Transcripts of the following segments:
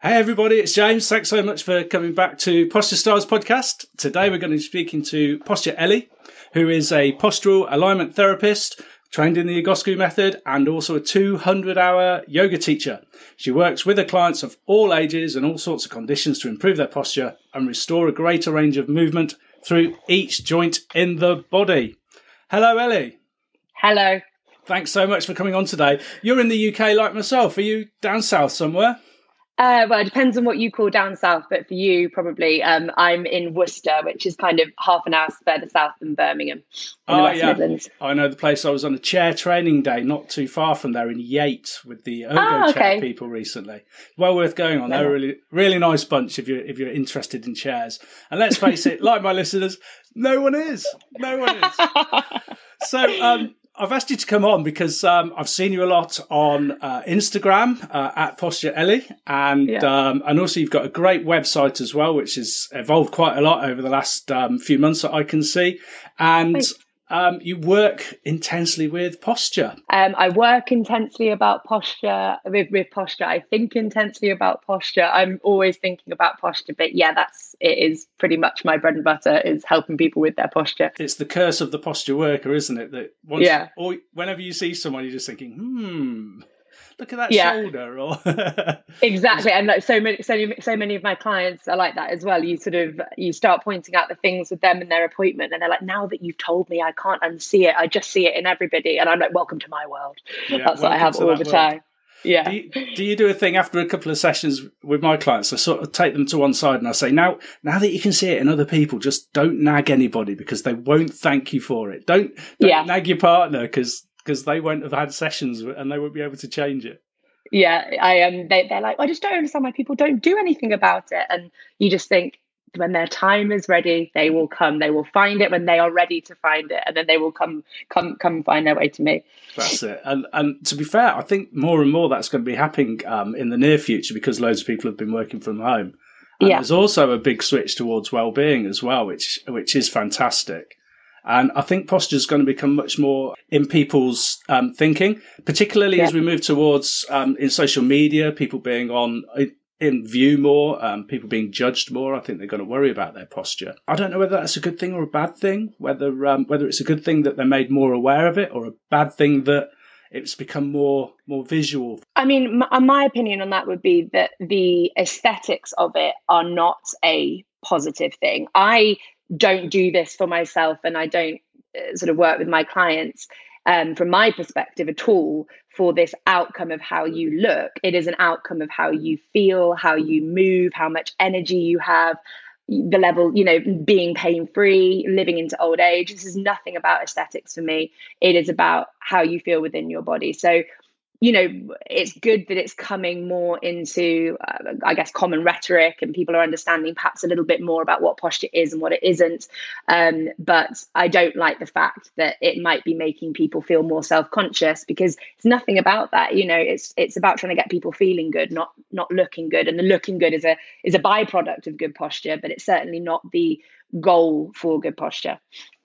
Hey everybody, it's James. Thanks so much for coming back to Posture Styles podcast. Today we're going to be speaking to Posture Ellie, who is a postural alignment therapist, trained in the Egoscue method, and also a 200 hour yoga teacher. She works with her clients of all ages and all sorts of conditions to improve their posture and restore a greater range of movement through each joint in the body. Hello, Ellie. Hello. Thanks so much for coming on today. You're in the UK like myself. Are you down south somewhere? Uh, well, it depends on what you call down south, but for you, probably, um, I'm in Worcester, which is kind of half an hour further south than Birmingham oh, yeah. Midlands. I know the place. I was on a chair training day not too far from there in Yate with the Ergo Chair okay. people recently. Well worth going on. They're a really, really nice bunch if you're if you're interested in chairs. And let's face it, like my listeners, no one is. No one is. So um, I've asked you to come on because um, I've seen you a lot on uh, Instagram uh, at Posture Ellie, and Yeah. um, and also you've got a great website as well, which has evolved quite a lot over the last um, few months that I can see. And Thanks. Um, you work intensely with posture. Um, I work intensely about posture with, with posture. I think intensely about posture. I'm always thinking about posture, but yeah, that's it is pretty much my bread and butter is helping people with their posture. It's the curse of the posture worker, isn't it? That once, Yeah. or whenever you see someone, you're just thinking, hmm, look at that Yeah. shoulder, or Exactly, and like so many, so many, so many of my clients are like that as well. You sort of you start pointing out the things with them in their appointment, and they're like, "Now that you've told me, I can't unsee it. I just see it in everybody." And I'm like, "Welcome to my world." Yeah, That's what I have all the world. time. Yeah. do you, do you do a thing after a couple of sessions with my clients? I sort of take them to one side and I say, now, now that you can see it in other people, just don't nag anybody because they won't thank you for it. Don't, don't Yeah. nag your partner because because they won't have had sessions and they won't be able to change it. yeah i um they, they're like i just don't understand why people don't do anything about it and you just think when their time is ready they will come they will find it when they are ready to find it and then they will come come come find their way to me That's it. And and to be fair, I think more and more that's going to be happening um, in the near future because loads of people have been working from home. And Yeah. there's also a big switch towards well-being as well, which which is fantastic. And I think posture is going to become much more in people's um, thinking, particularly as we move towards um, in social media, people being on in view more, um, people being judged more. I think they're going to worry about their posture. I don't know whether that's a good thing or a bad thing. Whether um, whether it's a good thing that they're made more aware of it, or a bad thing that it's become more more visual. I mean, my, my opinion on that would be that the aesthetics of it are not a positive thing. I don't do this for myself, and I don't uh, sort of work with my clients um, from my perspective at all for this outcome of how you look. It is an outcome of how you feel, how you move, how much energy you have. The level, you know, being pain free, living into old age. This is nothing about aesthetics for me. It is about how you feel within your body. So, you know it's good that it's coming more into uh, i guess common rhetoric and people are understanding perhaps a little bit more about what posture is and what it isn't. Um, but i don't like the fact that it might be making people feel more self-conscious because it's nothing about that you know it's it's about trying to get people feeling good not not looking good. And the looking good is a is a byproduct of good posture but it's certainly not the goal for good posture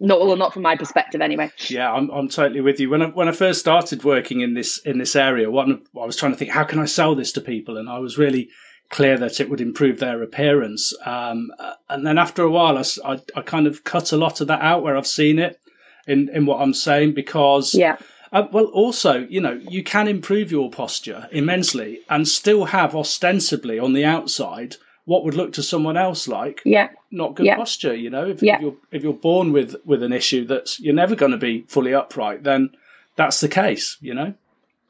not well not from my perspective anyway Yeah, I'm I'm totally with you. When I when I first started working in this in this area, one I was trying to think how can I sell this to people, and I was really clear that it would improve their appearance. Um, and then after a while, I I kind of cut a lot of that out where I've seen it in in what I'm saying because yeah uh, well, also, you know, you can improve your posture immensely and still have ostensibly on the outside what would look to someone else like yeah not good Yeah. posture. You know, if, Yeah. if you're if you're born with with an issue that you're never going to be fully upright, then that's the case. You know.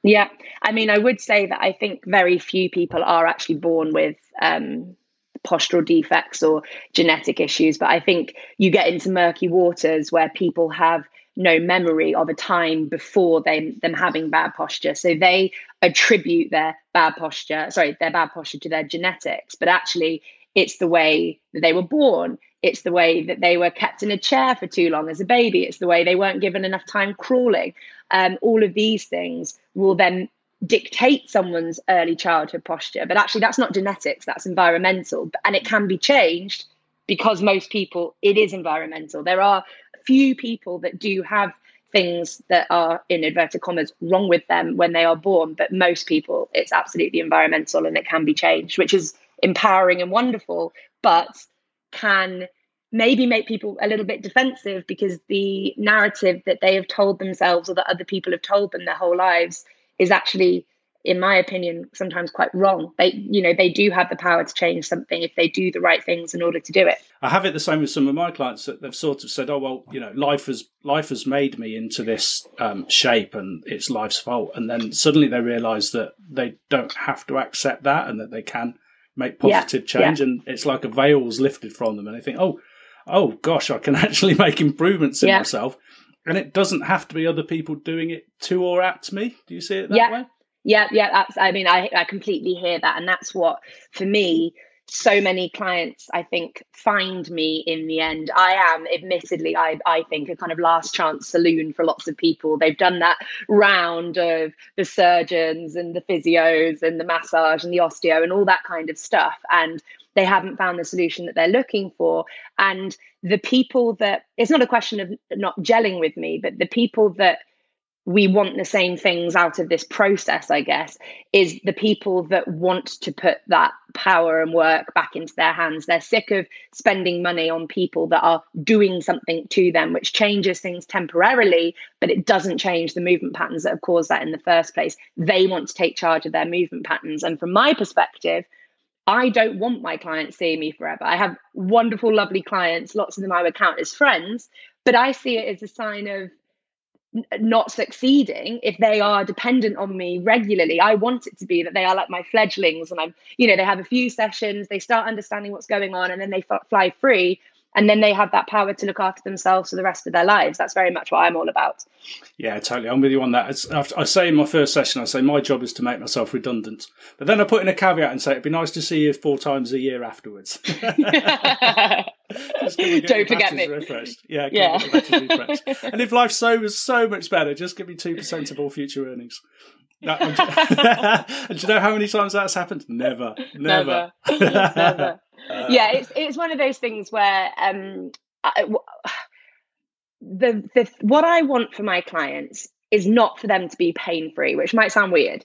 Yeah, I mean, I would say that I think very few people are actually born with um, postural defects or genetic issues, but I think you get into murky waters where people have no memory of a time before they them having bad posture, so they attribute their bad posture, sorry, their bad posture to their genetics, but actually it's the way that they were born. It's the way that they were kept in a chair for too long as a baby. It's the way they weren't given enough time crawling. Um, all of these things will then dictate someone's early childhood posture. But actually, that's not genetics, that's environmental. And it can be changed because most people, it is environmental. There are few people that do have things that are in inverted commas wrong with them when they are born but most people it's absolutely environmental and it can be changed which is empowering and wonderful but can maybe make people a little bit defensive because the narrative that they have told themselves or that other people have told them their whole lives is actually in my opinion sometimes quite wrong they you know they do have the power to change something if they do the right things in order to do it i have it the same with some of my clients that they've sort of said oh well you know life has life has made me into this um, shape and it's life's fault and then suddenly they realize that they don't have to accept that and that they can make positive yeah, change yeah. and it's like a veil's lifted from them and they think oh oh gosh, I can actually make improvements in yeah. myself. And it doesn't have to be other people doing it to or at me. Do you see it that yeah. way? Yeah, yeah. I mean, I, I completely hear that. And that's what, for me, so many clients i think find me in the end i am admittedly i i think a kind of last chance saloon for lots of people they've done that round of the surgeons and the physios and the massage and the osteo and all that kind of stuff and they haven't found the solution that they're looking for. And the people that it's not a question of not gelling with me, but the people that we want the same things out of this process, I guess, is the people that want to put that power and work back into their hands. They're sick of spending money on people that are doing something to them, which changes things temporarily, but it doesn't change the movement patterns that have caused that in the first place. They want to take charge of their movement patterns. And from my perspective, I don't want my clients seeing me forever. I have wonderful, lovely clients. Lots of them I would count as friends, but I see it as a sign of not succeeding if they are dependent on me regularly. I want it to be that they are like my fledglings and i'm you know they have a few sessions they start understanding what's going on and then they f- fly free and then they have that power to look after themselves for the rest of their lives. That's very much what I'm all about. Yeah, totally. I'm with you on that. I say in my first session, I say my job is to make myself redundant, but then I put in a caveat and say it'd be nice to see you four times a year afterwards. Don't forget me. Refreshed. Yeah, yeah. Refreshed. and if life so was so much better, just give me two percent of all future earnings. and do you know how many times that's happened? Never, never, never. never. Uh, yeah, it's it's one of those things where um, I, the the what I want for my clients is not for them to be pain free, which might sound weird.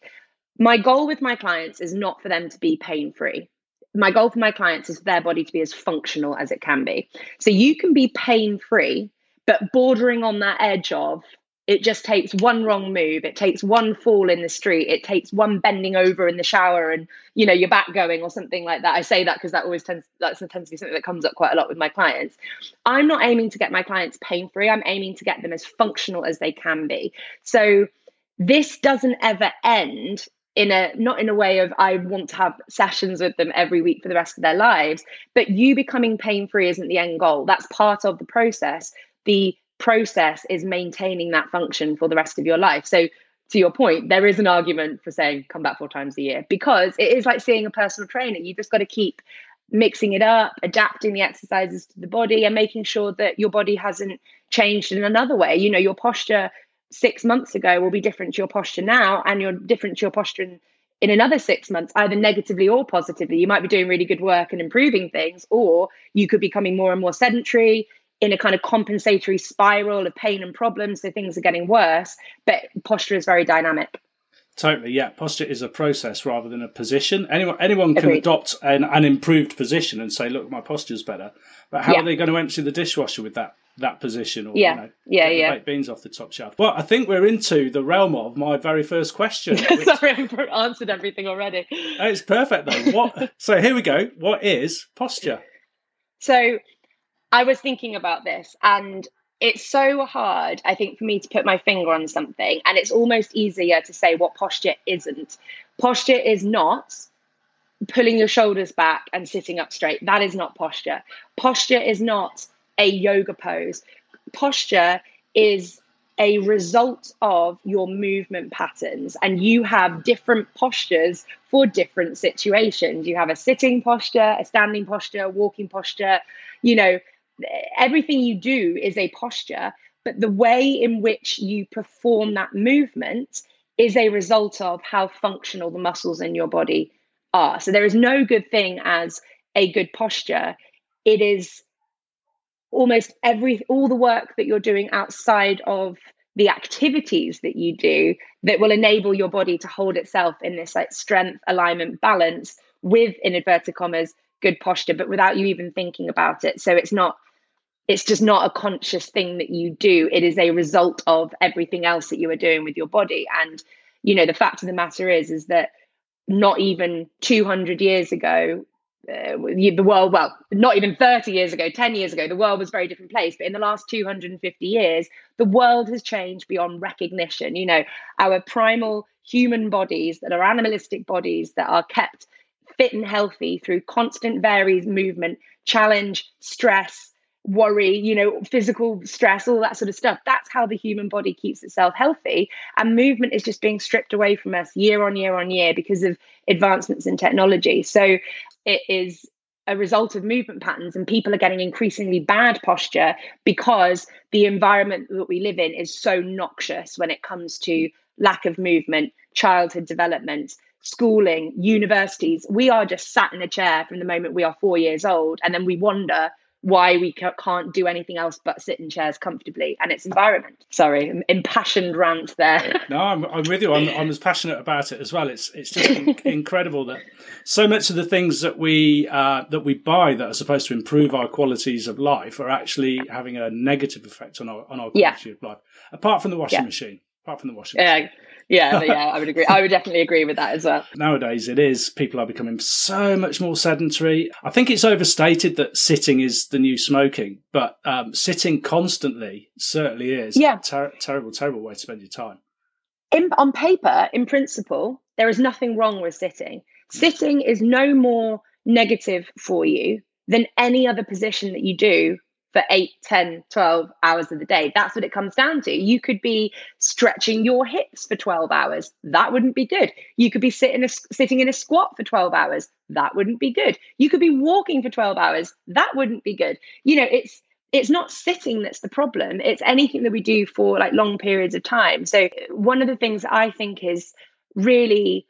My goal with my clients is not for them to be pain free. My goal for my clients is for their body to be as functional as it can be. So you can be pain free, but bordering on that edge of it just takes one wrong move it takes one fall in the street it takes one bending over in the shower and you know your back going or something like that i say that because that always tends that tends to be something that comes up quite a lot with my clients i'm not aiming to get my clients pain free i'm aiming to get them as functional as they can be so this doesn't ever end in a not in a way of I want to have sessions with them every week for the rest of their lives, but you becoming pain free isn't the end goal. That's part of the process. The process is maintaining that function for the rest of your life. So, to your point, there is an argument for saying come back four times a year because it is like seeing a personal trainer. You just got to keep mixing it up, adapting the exercises to the body, and making sure that your body hasn't changed in another way. You know, your posture six months ago will be different to your posture now, and you're different to your posture in, in another six months, either negatively or positively. You might be doing really good work and improving things, or you could be becoming more and more sedentary in a kind of compensatory spiral of pain and problems. So things are getting worse, but posture is very dynamic. Totally, yeah. Posture is a process rather than a position. Anyone anyone can Agreed. adopt an, an improved position and say, "Look, my posture's better." But how yeah. are they going to empty the dishwasher with that that position? Or yeah, you know, yeah, yeah. Baked beans off the top shelf. Well, I think we're into the realm of my very first question. Which... Sorry, I've answered everything already. It's perfect though. What? so here we go. What is posture? So I was thinking about this and it's so hard, I think, for me to put my finger on something. And it's almost easier to say what posture isn't. Posture is not pulling your shoulders back and sitting up straight. That is not posture. Posture is not a yoga pose. Posture is a result of your movement patterns and you have different postures for different situations you have a sitting posture a standing posture walking posture you know everything you do is a posture, but the way in which you perform that movement is a result of how functional the muscles in your body are. So there is no good thing as a good posture. It is almost every all the work that you're doing outside of the activities that you do that will enable your body to hold itself in this like strength, alignment, balance with in inverted commas good posture, but without you even thinking about it. So it's not it's just not a conscious thing that you do. It is a result of everything else that you are doing with your body. And you know, the fact of the matter is, is that not even 200 years ago, uh, the world, well, not even 30 years ago, 10 years ago, the world was a very different place. But in the last 250 years, the world has changed beyond recognition. You know, our primal human bodies that are animalistic bodies that are kept fit and healthy through constant varied movement, challenge, stress, worry, you know, physical stress, all that sort of stuff. That's how the human body keeps itself healthy. And movement is just being stripped away from us year on year on year because of advancements in technology. So it is a result of movement patterns and people are getting increasingly bad posture because the environment that we live in is so noxious when it comes to lack of movement, childhood development, schooling, universities. We are just sat in a chair from the moment we are four years old, and then we wonder why we can't do anything else but sit in chairs comfortably and its environment. Sorry, impassioned rant there. no, I'm, I'm with you. I'm, I'm as passionate about it as well. It's it's just incredible that so much of the things that we uh, that we buy that are supposed to improve our qualities of life are actually having a negative effect on our on our quality yeah. of life. Apart from the washing yeah. machine. Apart from the washing yeah. machine yeah, yeah, I would agree. I would definitely agree with that as well. Nowadays, it is people are becoming so much more sedentary. I think it's overstated that sitting is the new smoking, but um, sitting constantly certainly is. Yeah, ter- terrible, terrible way to spend your time. In, on paper, in principle, there is nothing wrong with sitting. Sitting is no more negative for you than any other position that you do for 8 10 12 hours of the day. That's what it comes down to. You could be stretching your hips for 12 hours. That wouldn't be good. You could be sitting a, sitting in a squat for 12 hours. That wouldn't be good. You could be walking for 12 hours. That wouldn't be good. You know it's it's not sitting that's the problem. It's anything that we do for like long periods of time. So one of the things i think is really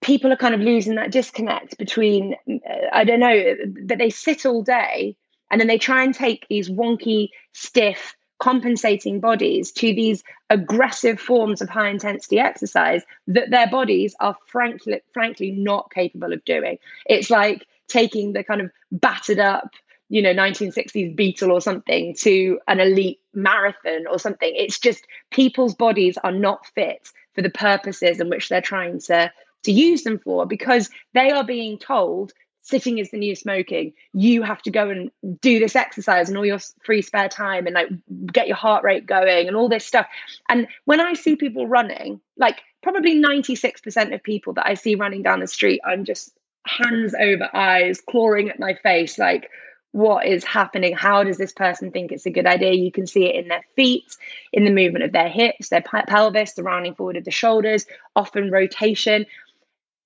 people are kind of losing that disconnect between uh, i don't know that they sit all day and then they try and take these wonky, stiff, compensating bodies to these aggressive forms of high intensity exercise that their bodies are frankly frankly not capable of doing. It's like taking the kind of battered up, you know, 1960s Beetle or something to an elite marathon or something. It's just people's bodies are not fit for the purposes in which they're trying to to use them for because they are being told sitting is the new smoking. You have to go and do this exercise and all your free spare time and like get your heart rate going and all this stuff. And when I see people running, like probably 96% of people that I see running down the street, I'm just hands over eyes, clawing at my face, like, what is happening? How does this person think it's a good idea? You can see it in their feet, in the movement of their hips, their pelvis, the rounding forward of the shoulders, often rotation.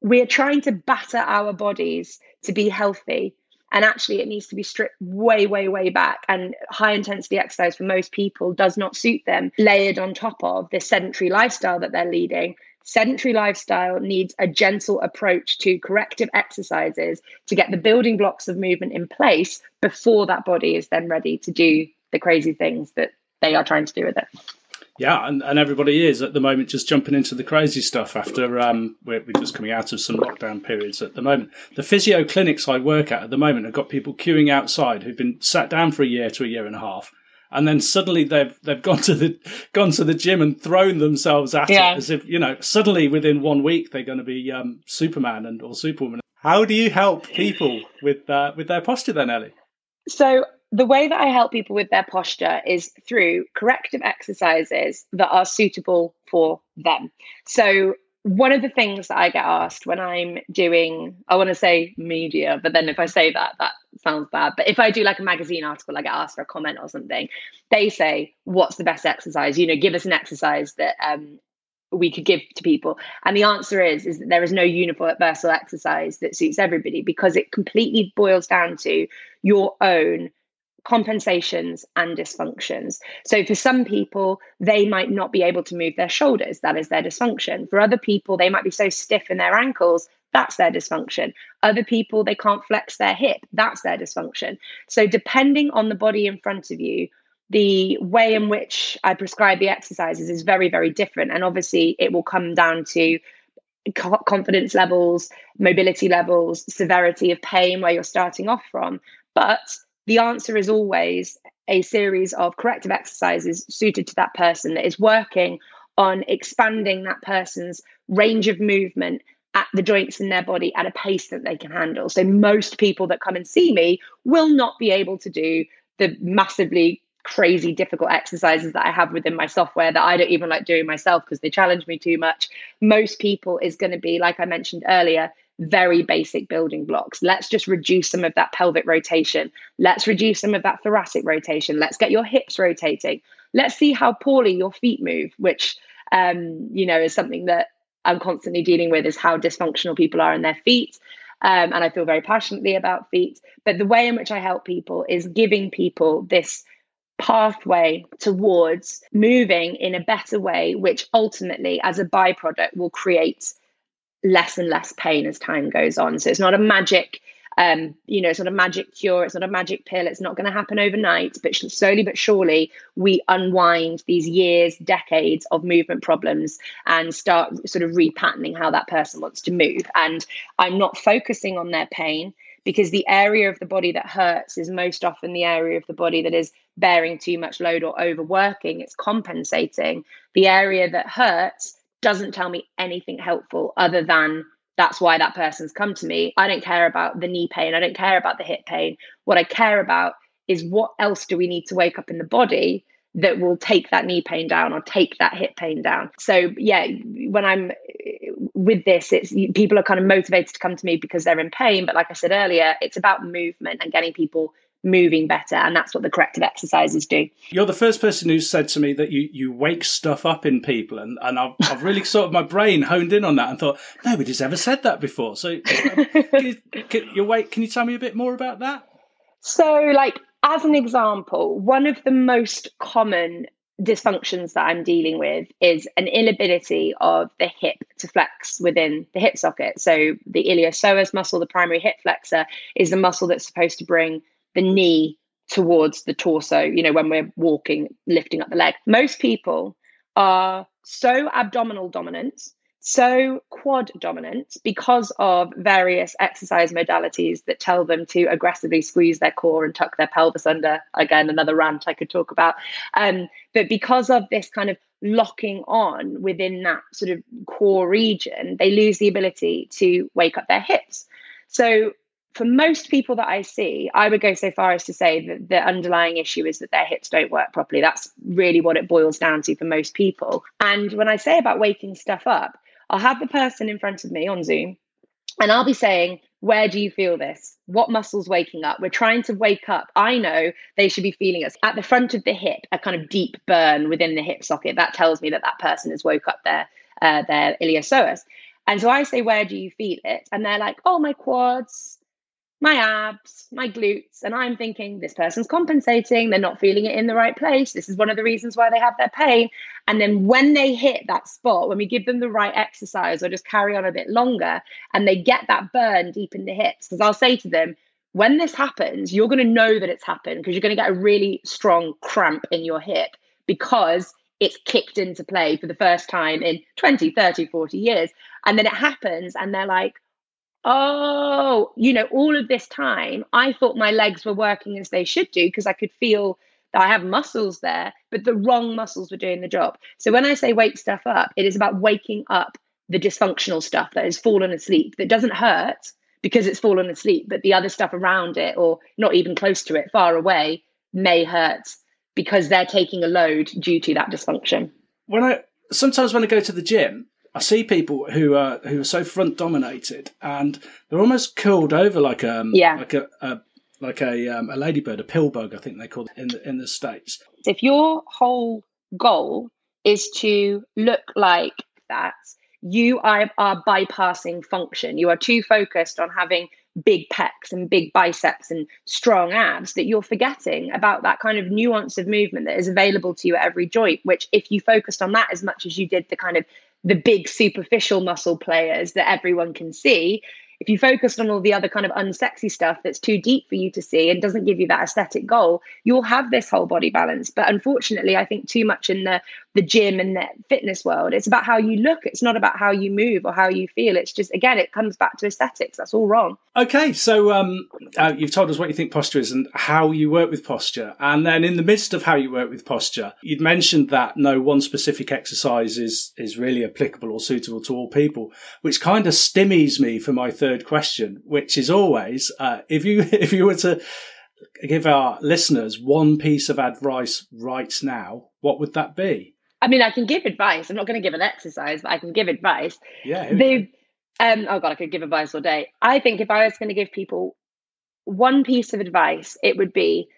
We're trying to batter our bodies to be healthy. And actually, it needs to be stripped way, way, way back. And high intensity exercise for most people does not suit them, layered on top of the sedentary lifestyle that they're leading. Sedentary lifestyle needs a gentle approach to corrective exercises to get the building blocks of movement in place before that body is then ready to do the crazy things that they are trying to do with it. Yeah, and, and everybody is at the moment just jumping into the crazy stuff after um, we're, we're just coming out of some lockdown periods at the moment. The physio clinics I work at at the moment have got people queuing outside who've been sat down for a year to a year and a half, and then suddenly they've they've gone to the gone to the gym and thrown themselves at yeah. it as if you know suddenly within one week they're going to be um, Superman and or Superwoman. How do you help people with uh, with their posture then, Ellie? So the way that I help people with their posture is through corrective exercises that are suitable for them. So, one of the things that I get asked when I'm doing, I want to say media, but then if I say that, that sounds bad. But if I do like a magazine article, I get asked for a comment or something, they say, What's the best exercise? You know, give us an exercise that um, we could give to people and the answer is is that there is no universal exercise that suits everybody because it completely boils down to your own compensations and dysfunctions. So, for some people, they might not be able to move their shoulders. That is their dysfunction. For other people, they might be so stiff in their ankles. That's their dysfunction. Other people, they can't flex their hip. That's their dysfunction. So, depending on the body in front of you, the way in which I prescribe the exercises is very, very different. And obviously, it will come down to confidence levels, mobility levels, severity of pain, where you're starting off from. But the answer is always a series of corrective exercises suited to that person that is working on expanding that person's range of movement at the joints in their body at a pace that they can handle. So, most people that come and see me will not be able to do the massively crazy difficult exercises that I have within my software that I don't even like doing myself because they challenge me too much. Most people is going to be, like I mentioned earlier, very basic building blocks. Let's just reduce some of that pelvic rotation. Let's reduce some of that thoracic rotation. Let's get your hips rotating. Let's see how poorly your feet move, which um, you know is something that I'm constantly dealing with is how dysfunctional people are in their feet. Um, and I feel very passionately about feet. But the way in which I help people is giving people this pathway towards moving in a better way, which ultimately, as a byproduct, will create less and less pain as time goes on. So it's not a magic, um, you know, it's not a magic cure. It's not a magic pill. It's not going to happen overnight. But slowly but surely, we unwind these years, decades of movement problems and start sort of repatterning how that person wants to move. And I'm not focusing on their pain because the area of the body that hurts is most often the area of the body that is bearing too much load or overworking. It's compensating. The area that hurts doesn't tell me anything helpful other than that's why that person's come to me. I don't care about the knee pain. I don't care about the hip pain. What I care about is what else do we need to wake up in the body that will take that knee pain down or take that hip pain down. So yeah, when I'm uh, with this, it's people are kind of motivated to come to me because they're in pain. But like I said earlier, it's about movement and getting people moving better and that's what the corrective exercises do. You're the first person who said to me that you you wake stuff up in people and, and I've, I've really sort of my brain honed in on that and thought nobody's ever said that before. So um, can you, can you wait can you tell me a bit more about that? So like as an example one of the most common dysfunctions that I'm dealing with is an inability of the hip to flex within the hip socket. So the iliopsoas muscle, the primary hip flexor, is the muscle that's supposed to bring the knee towards the torso, you know, when we're walking, lifting up the leg. Most people are so abdominal dominant, so quad dominant because of various exercise modalities that tell them to aggressively squeeze their core and tuck their pelvis under. Again, another rant I could talk about. Um, but because of this kind of locking on within that sort of core region, they lose the ability to wake up their hips. So for most people that I see, I would go so far as to say that the underlying issue is that their hips don't work properly. That's really what it boils down to for most people. And when I say about waking stuff up, I'll have the person in front of me on Zoom and I'll be saying, Where do you feel this? What muscles waking up? We're trying to wake up. I know they should be feeling us at the front of the hip, a kind of deep burn within the hip socket. That tells me that that person has woke up their, uh, their iliopsoas. And so I say, Where do you feel it? And they're like, Oh, my quads my abs, my glutes, and I'm thinking this person's compensating, they're not feeling it in the right place. This is one of the reasons why they have their pain. And then when they hit that spot, when we give them the right exercise or just carry on a bit longer and they get that burn deep in the hips, because I'll say to them, when this happens, you're going to know that it's happened because you're going to get a really strong cramp in your hip because it's kicked into play for the first time in 20, 30, 40 years. And then it happens, and they're like, oh, you know, all of this time, I thought my legs were working as they should do because I could feel that I have muscles there, but the wrong muscles were doing the job. So when I say wake stuff up, it is about waking up the dysfunctional stuff that has fallen asleep that doesn't hurt because it's fallen asleep, but the other stuff around it or not even close to it, far away, may hurt because they're taking a load due to that dysfunction. When I sometimes when I go to the gym, I see people who are who are so front dominated and they're almost curled over like a um, yeah. like a, a like a um, a ladybird, a pill bug, I think they call it in the in the states. If your whole goal is to look like that, you are, are bypassing function. You are too focused on having big pecs and big biceps and strong abs that you're forgetting about that kind of nuance of movement that is available to you at every joint. Which, if you focused on that as much as you did the kind of the big superficial muscle players that everyone can see, if you focus on all the other kind of unsexy stuff that's too deep for you to see and doesn't give you that aesthetic goal, you'll have this whole body balance. But unfortunately, I think too much in the the gym and the fitness world, it's about how you look. It's not about how you move or how you feel. It's just again, it comes back to aesthetics. That's all wrong. Okay, so um, uh, you've told us what you think posture is and how you work with posture, and then in the midst of how you work with posture, you'd mentioned that no one specific exercise is is really applicable or suitable to all people, which kind of stymies me for my third question, which is always uh, if you if you were to give our listeners one piece of advice right now, what would that be? I mean, I can give advice. I'm not going to give an exercise, but I can give advice. Yeah. The um, oh god, I could give advice all day. I think if I was going to give people one piece of advice, it would be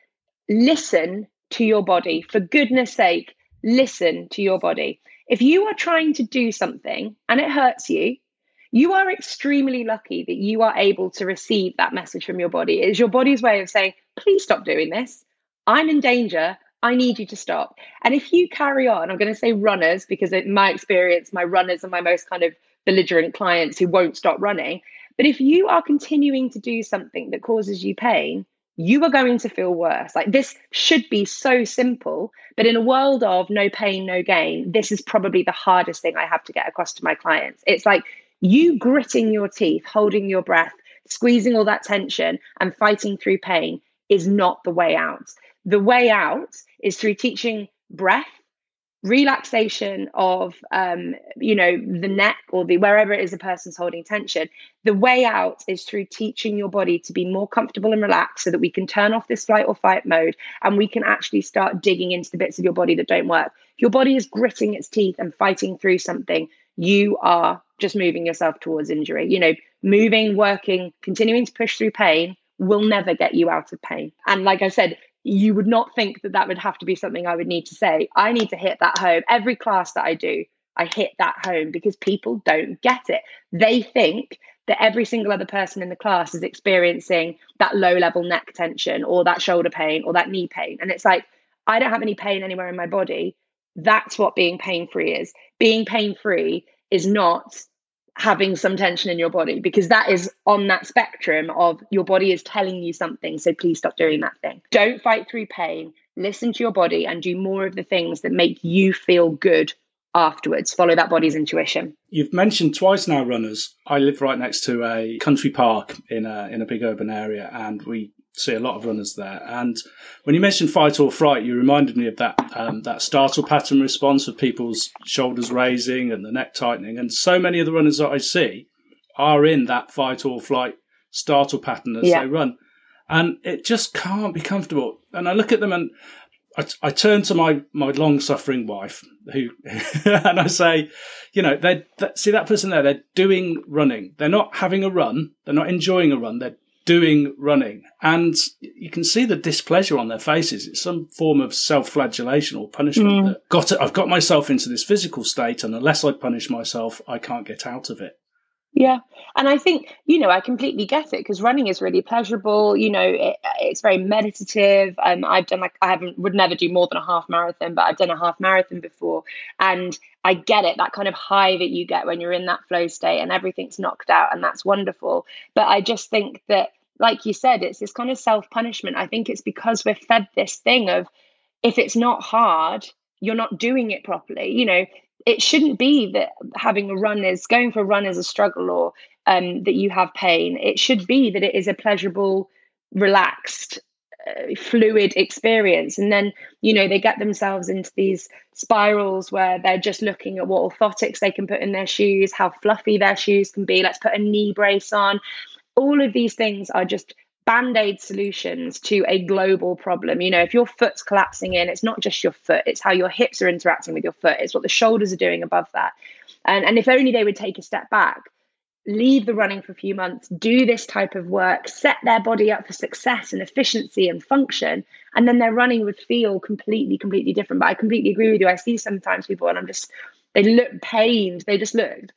listen to your body. For goodness sake, listen to your body. If you are trying to do something and it hurts you, you are extremely lucky that you are able to receive that message from your body. It is your body's way of saying, please stop doing this. I'm in danger. I need you to stop. And if you carry on, I'm going to say runners because in my experience, my runners are my most kind of belligerent clients who won't stop running. But if you are continuing to do something that causes you pain, you are going to feel worse. Like this should be so simple, but in a world of no pain, no gain, this is probably the hardest thing I have to get across to my clients. It's like you gritting your teeth, holding your breath, squeezing all that tension, and fighting through pain is not the way out. The way out is through teaching breath relaxation of um, you know the neck or the wherever it is a person's holding tension. The way out is through teaching your body to be more comfortable and relaxed so that we can turn off this flight or fight mode and we can actually start digging into the bits of your body that don't work. Your body is gritting its teeth and fighting through something. You are just moving yourself towards injury you know moving working continuing to push through pain will never get you out of pain and like i said you would not think that that would have to be something I would need to say. I need to hit that home. Every class that I do, I hit that home because people don't get it. They think that every single other person in the class is experiencing that low level neck tension or that shoulder pain or that knee pain. And it's like, I don't have any pain anywhere in my body. That's what being pain free is. Being pain free is not having some tension in your body because that is on that spectrum of your body is telling you something. So please stop doing that thing. Don't fight through pain. Listen to your body and do more of the things that make you feel good afterwards. Follow that body's intuition. You've mentioned twice now runners. I live right next to a country park in a in a big urban area, and we see a lot of runners there. And when you mentioned fight or fright, you reminded me of that um, that startle pattern response of people's shoulders raising and the neck tightening. And so many of the runners that I see are in that fight or flight startle pattern as yeah. they run, and it just can't be comfortable. And I look at them and. I, I turn to my, my long suffering wife who, and I say, you know, they see that person there, they're doing running. They're not having a run. They're not enjoying a run. They're doing running. And you can see the displeasure on their faces. It's some form of self flagellation or punishment mm. that got it, I've got myself into this physical state, and unless I punish myself, I can't get out of it. Yeah. And I think, you know, I completely get it because running is really pleasurable. You know, it, it's very meditative. Um, I've done like, I haven't, would never do more than a half marathon, but I've done a half marathon before. And I get it, that kind of high that you get when you're in that flow state and everything's knocked out. And that's wonderful. But I just think that, like you said, it's this kind of self punishment. I think it's because we're fed this thing of if it's not hard, you're not doing it properly. You know, it shouldn't be that having a run is going for a run is a struggle or um, that you have pain. It should be that it is a pleasurable, relaxed, uh, fluid experience. And then, you know, they get themselves into these spirals where they're just looking at what orthotics they can put in their shoes, how fluffy their shoes can be. Let's put a knee brace on. All of these things are just band aid solutions to a global problem. You know, if your foot's collapsing in, it's not just your foot, it's how your hips are interacting with your foot, it's what the shoulders are doing above that. And, and if only they would take a step back, leave the running for a few months, do this type of work, set their body up for success and efficiency and function, and then their running would feel completely, completely different. But I completely agree with you. I see sometimes people and I'm just, they look pained, they just look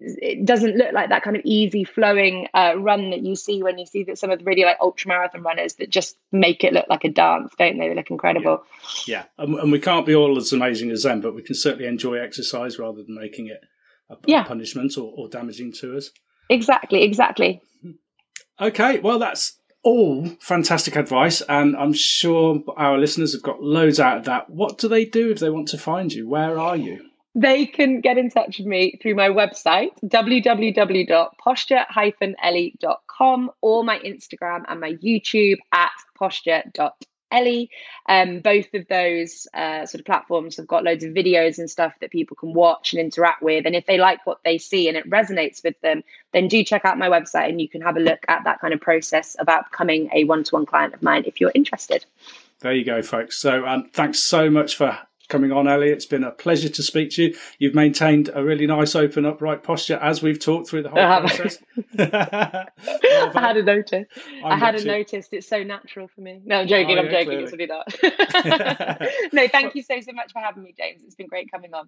it doesn't look like that kind of easy flowing uh, run that you see when you see that some of the really like ultra marathon runners that just make it look like a dance, don't they? They look incredible. Yeah, yeah. And, and, we can't be all as amazing as them, but we can certainly enjoy exercise rather than making it a, yeah. punishment or, or damaging to us. Exactly, exactly. Okay, well, that's all fantastic advice, and I'm sure our listeners have got loads out of that. What do they do if they want to find you? Where are you? They can get in touch with me through my website, www.posture-ellie.com, or my Instagram and my YouTube at posture.ellie Ellie. Um, both of those uh, sort of platforms have got loads of videos and stuff that people can watch and interact with. And if they like what they see and it resonates with them, then do check out my website and you can have a look at that kind of process about becoming a one to one client of mine if you're interested. There you go, folks. So um, thanks so much for coming on, Ellie. It's been a pleasure to speak to you. You've maintained a really nice, open, upright posture as we've talked through the whole process. I had a notice. I'm i had a notice. It's so natural for me. No, I'm joking. Oh, I'm yeah, joking. It's really not. no, thank you so so much for having me, James. It's been great coming on.